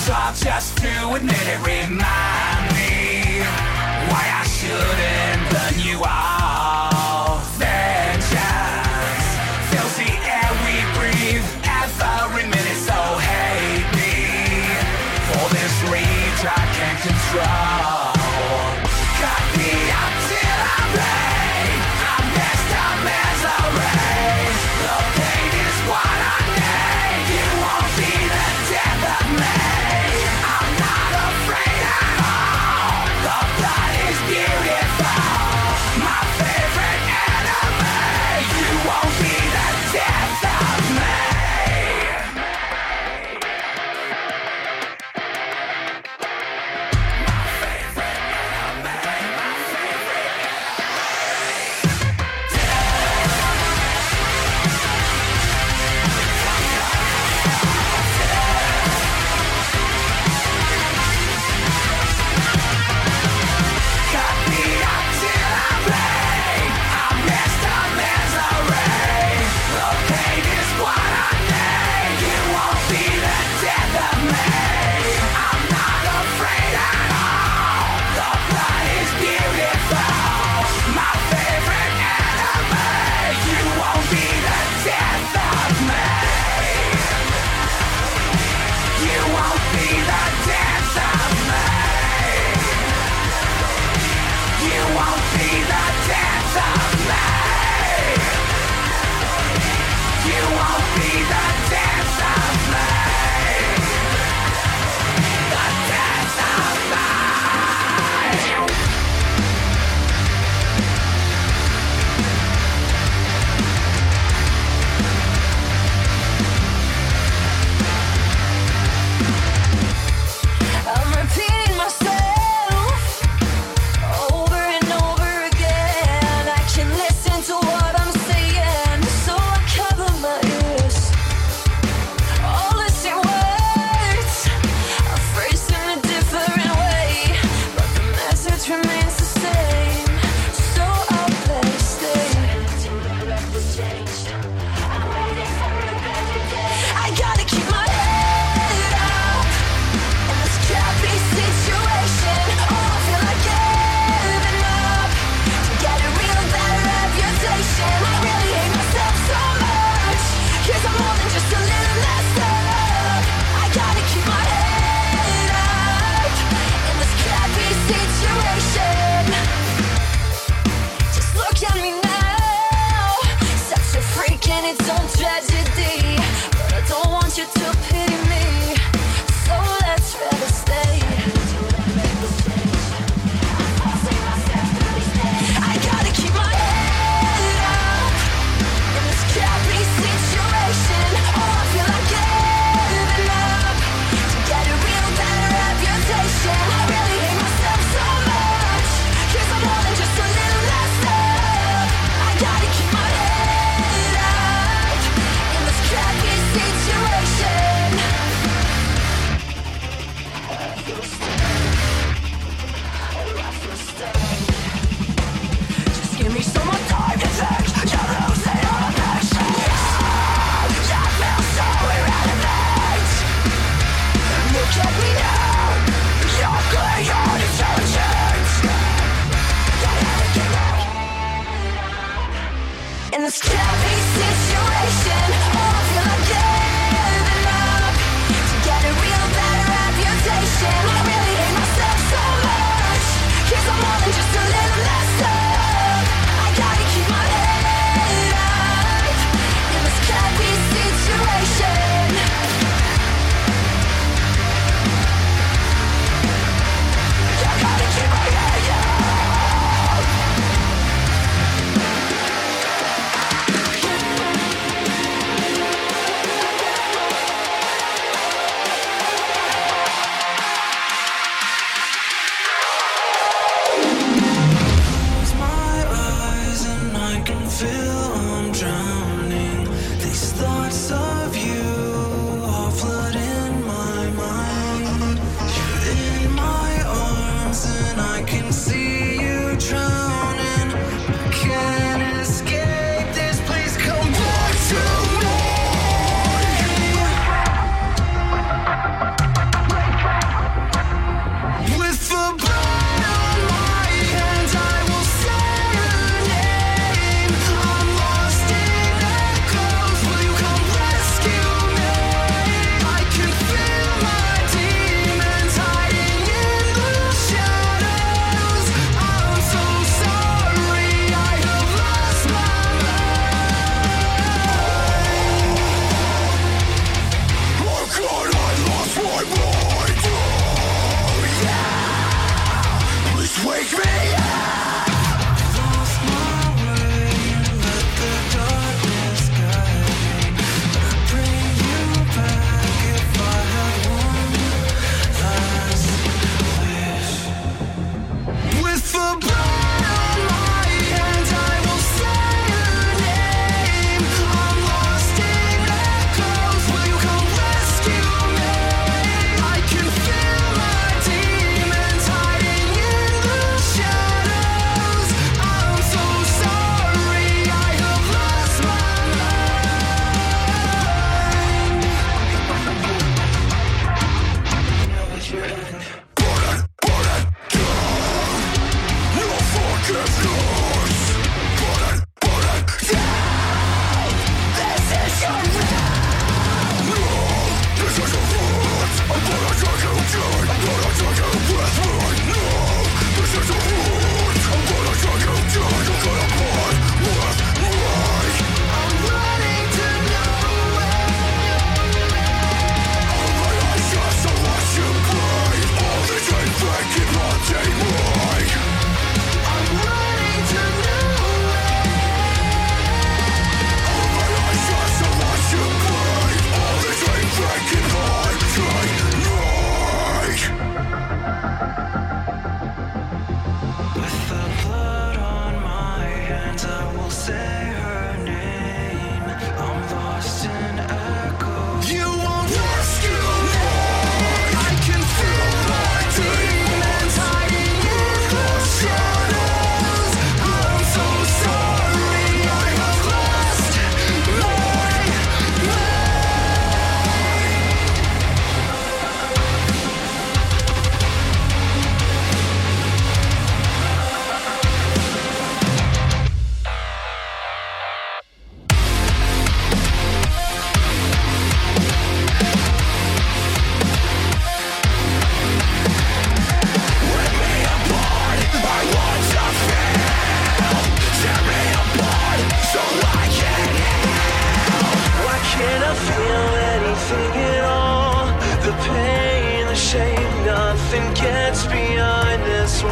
bizarre just to admit it. Remind me why I shouldn't burn you all. Vengeance fills the air we breathe every minute. So hate me for this rage I can't control.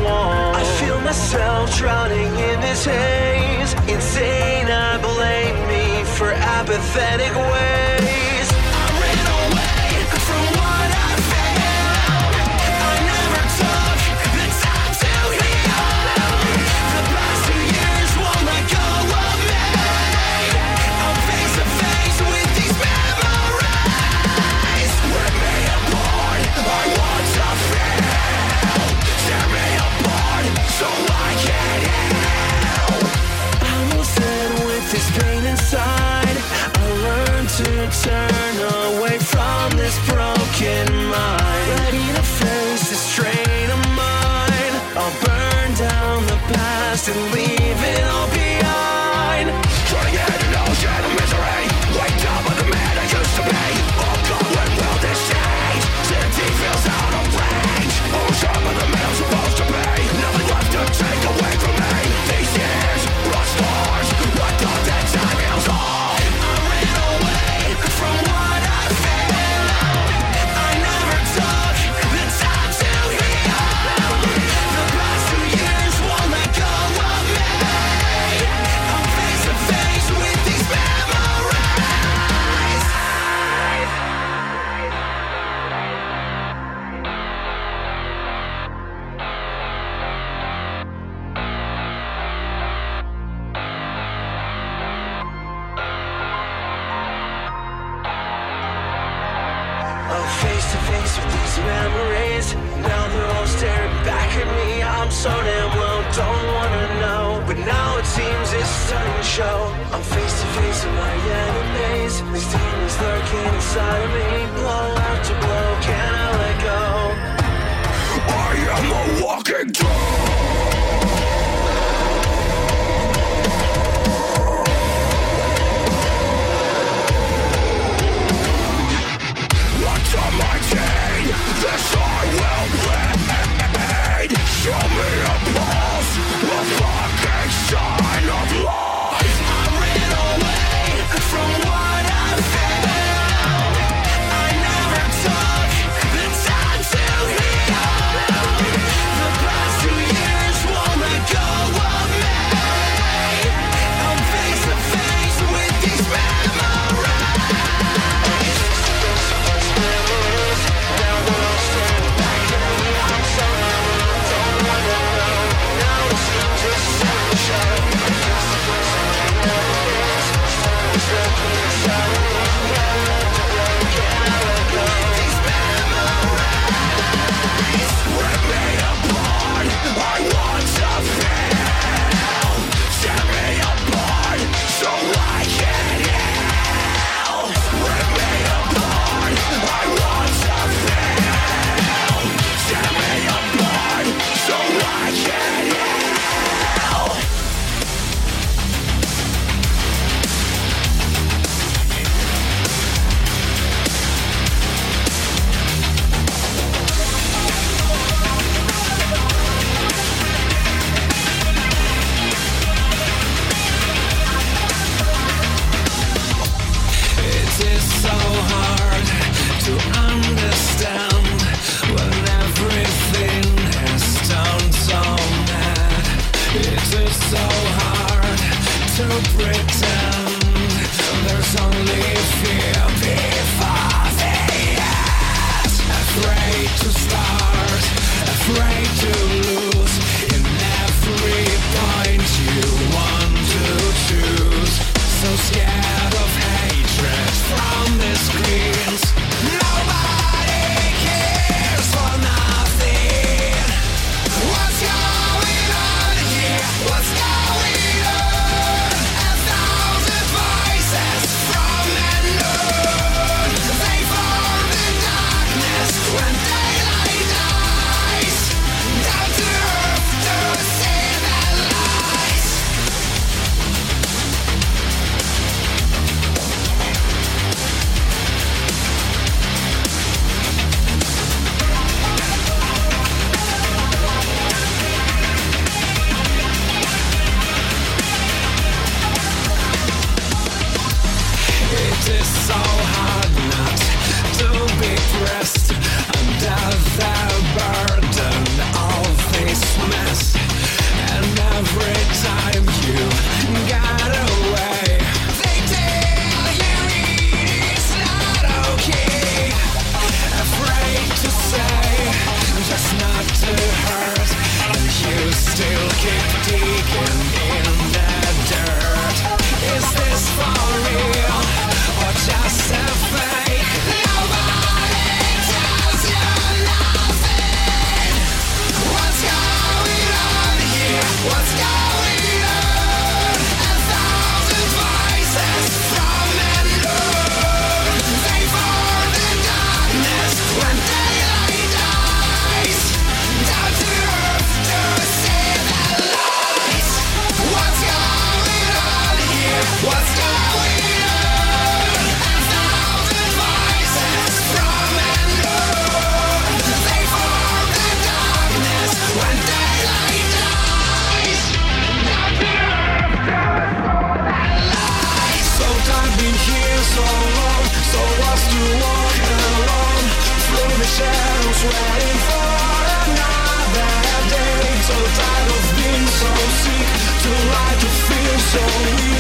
I feel myself drowning in this haze. Insane, I blame me for apathetic ways. turn. So weak.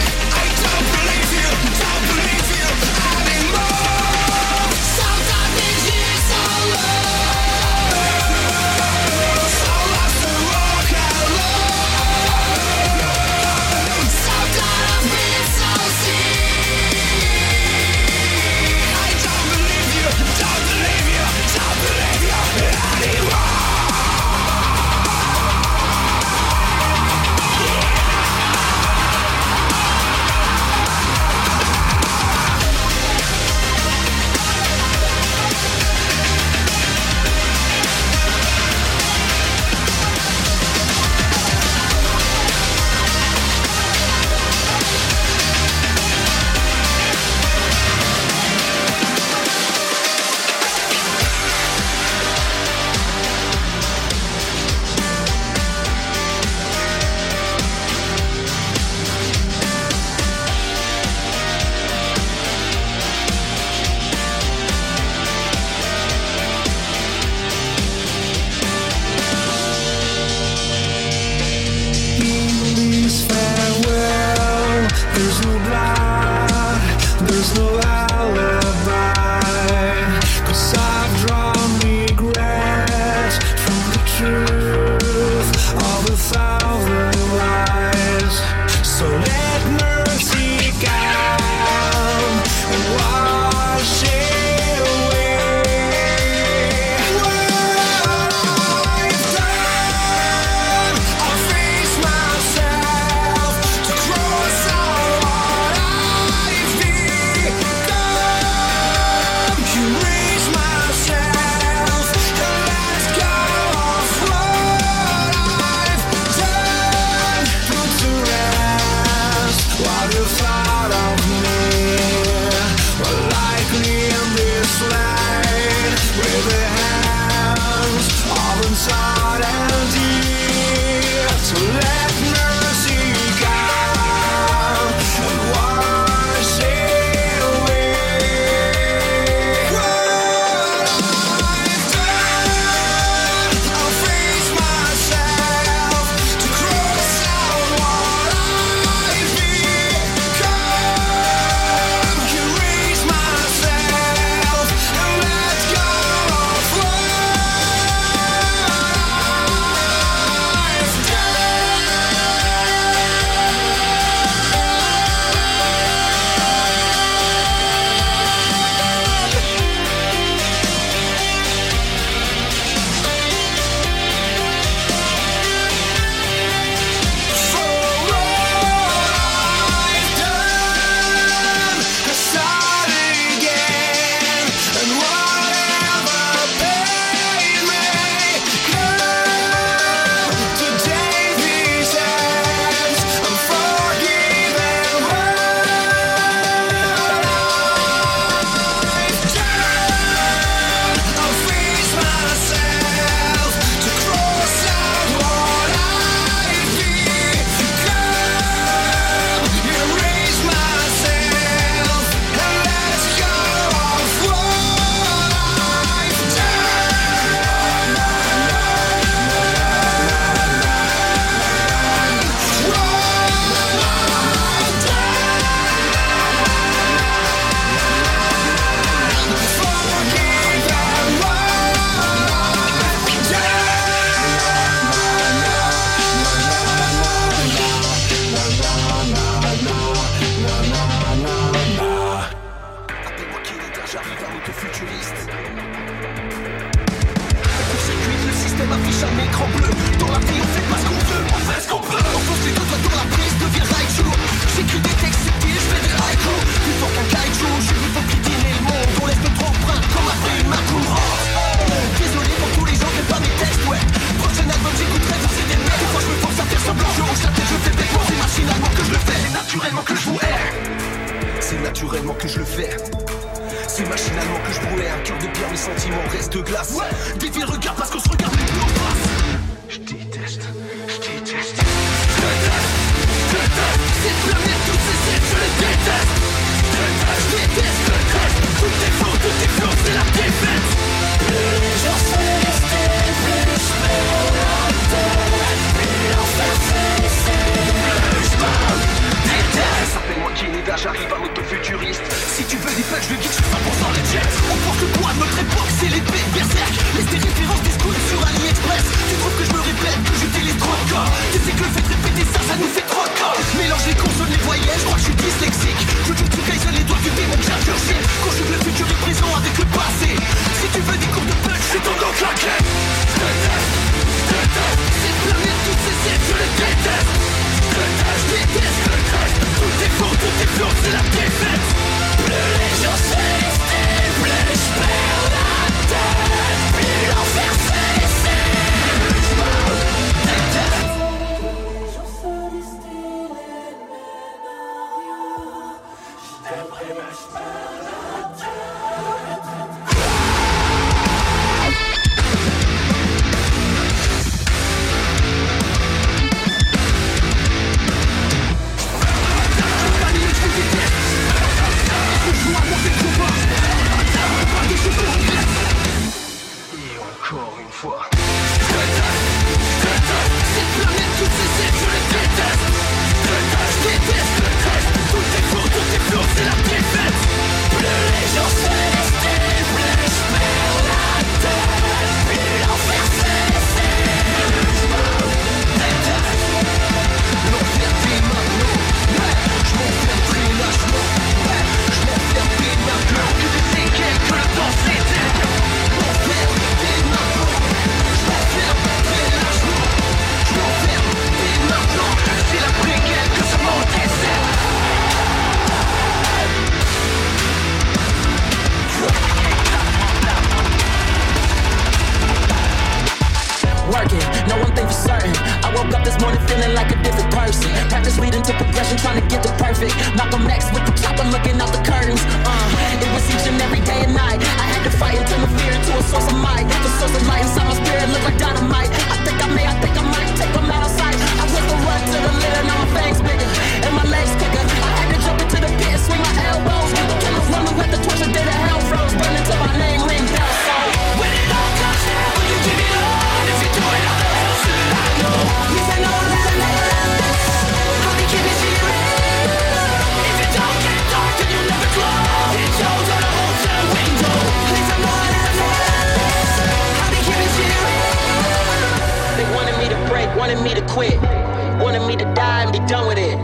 Wanted me to die and be done with it.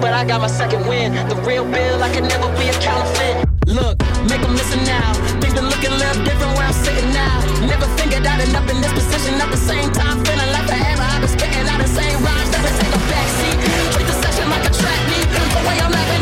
But I got my second win. The real bill, I can never be a counterfeit. Look, make them listen now. Things been looking a little different where I'm sitting now. Never figured I'd end up in this position at the same time. Feeling like forever. I've been spitting out the same rhymes. Never take a backseat. Treat the session like a track meet. The way I'm at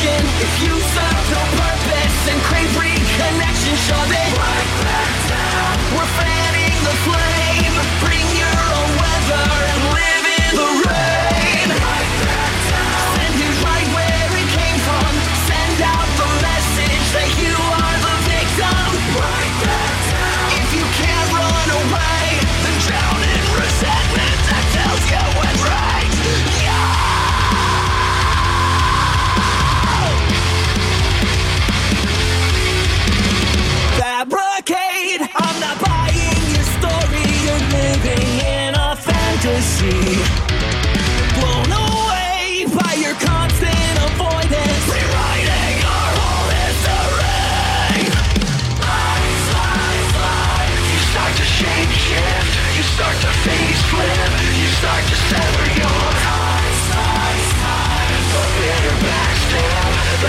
If you felt no purpose and crave reconnection, shove it right back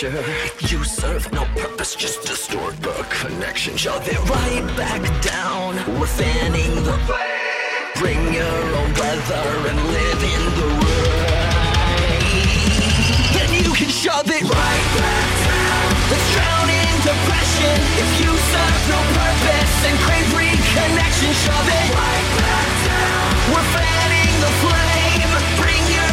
picture. You serve no purpose, just distort the connection. Shove it right back down. We're fanning the flame. Bring your own weather and live in the rain. Then you can shove it right back down. Let's drown in depression. If you serve no purpose and crave reconnection, shove it right back down. We're fanning the flame. Bring your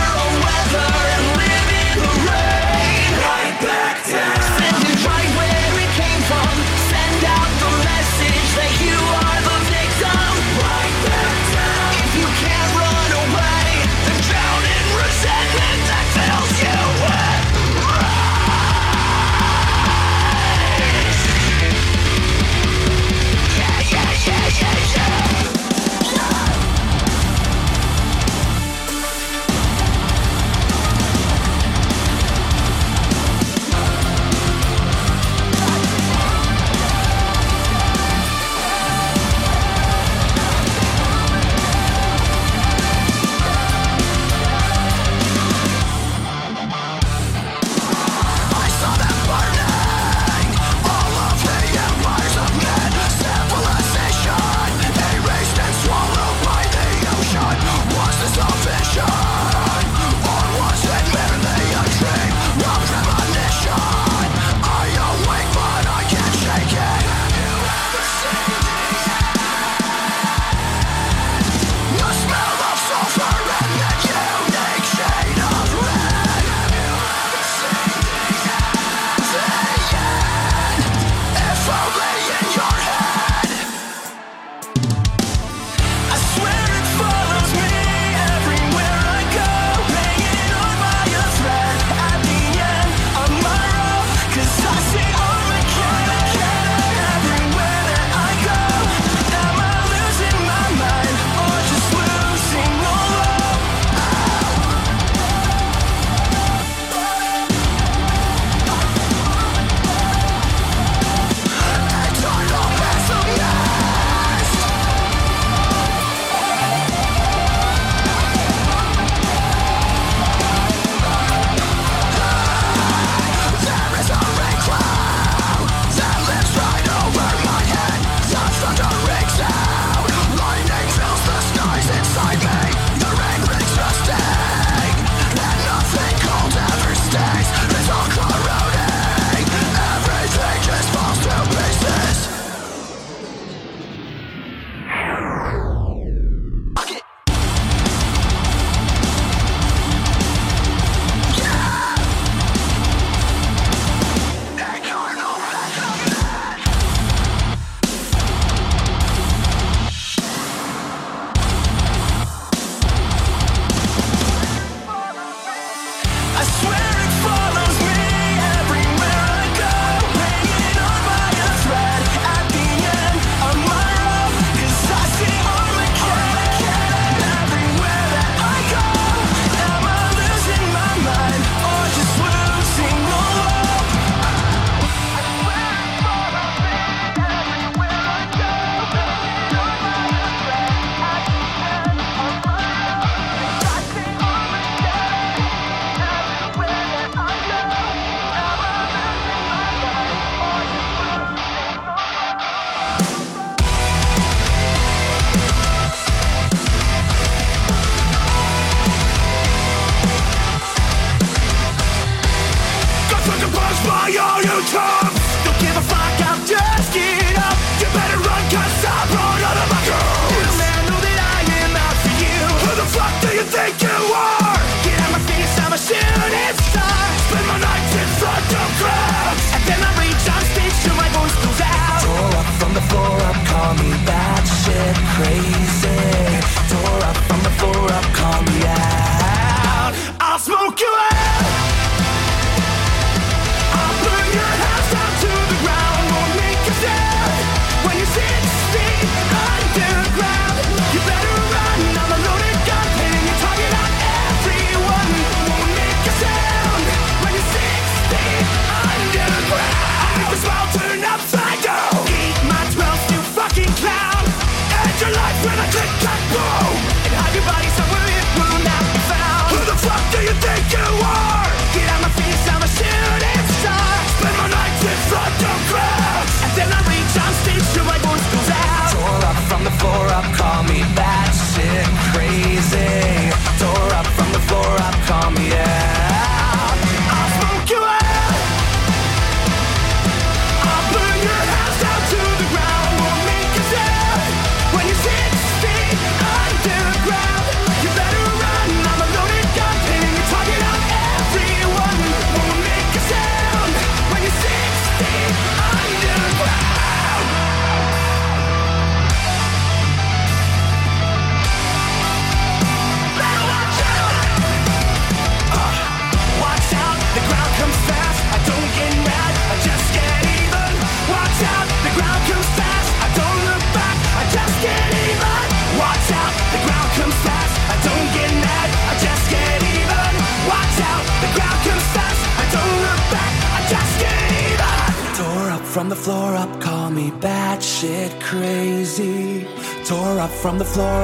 on the floor.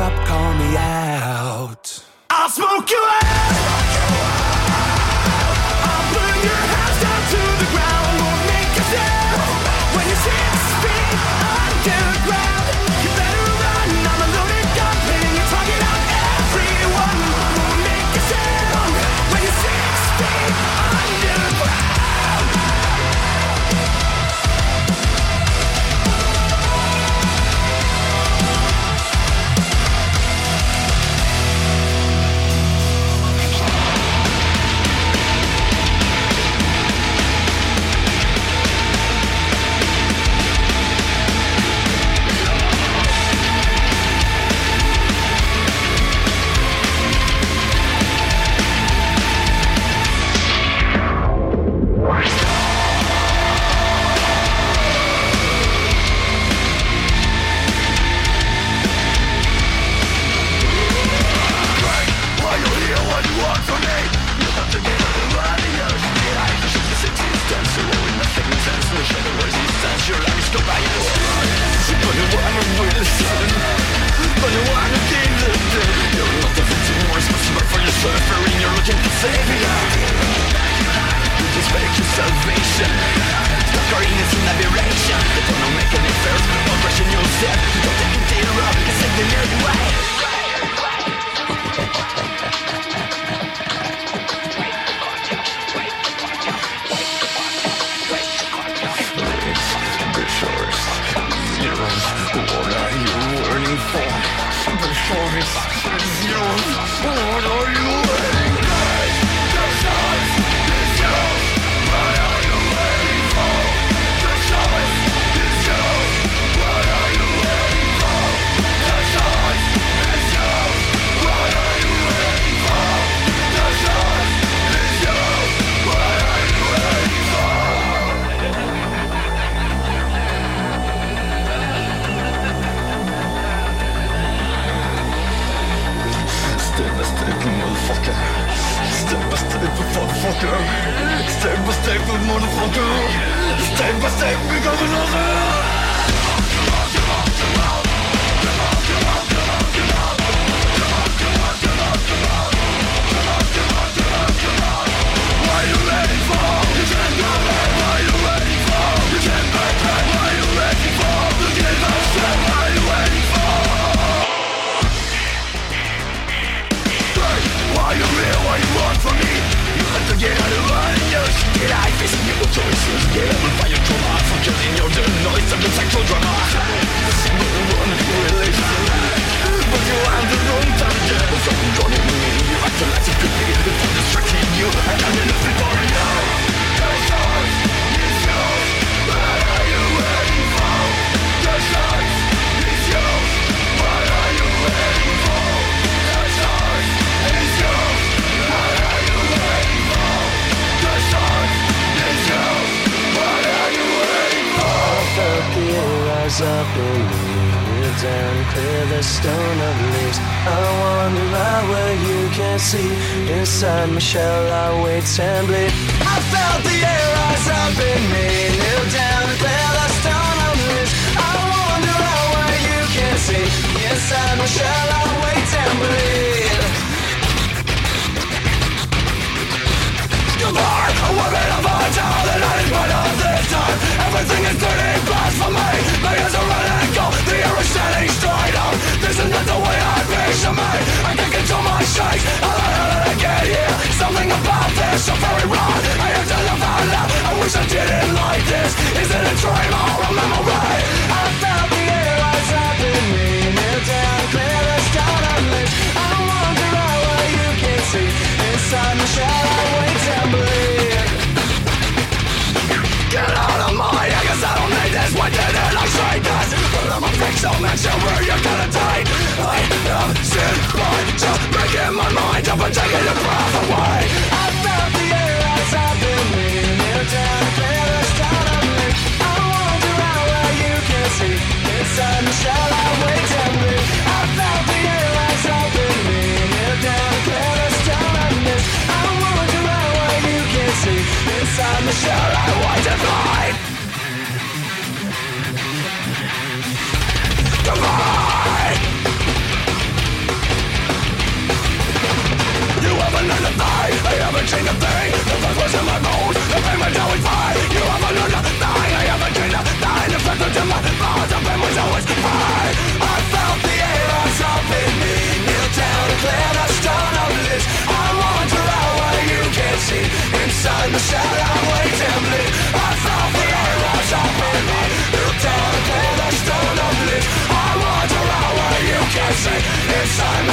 shall I wait and bleed? Why didn't I? But I'm a freak, so make sure where you gonna die I am sin by just breaking my mind up and taking your breath away I felt the air as I've been leaning Clear of me I wonder how you can see Inside the shell I wait to be I felt the I you can see Inside the shell I wait to hide chain The in my bones. The pain always You have I have a chain my The pain always I felt the air rush up in me. Kneel down and clear the stone of I wander out where you can't see. Inside I felt the air rush up in me. Kneel down and clear the stone of I wander out where you can't see. Inside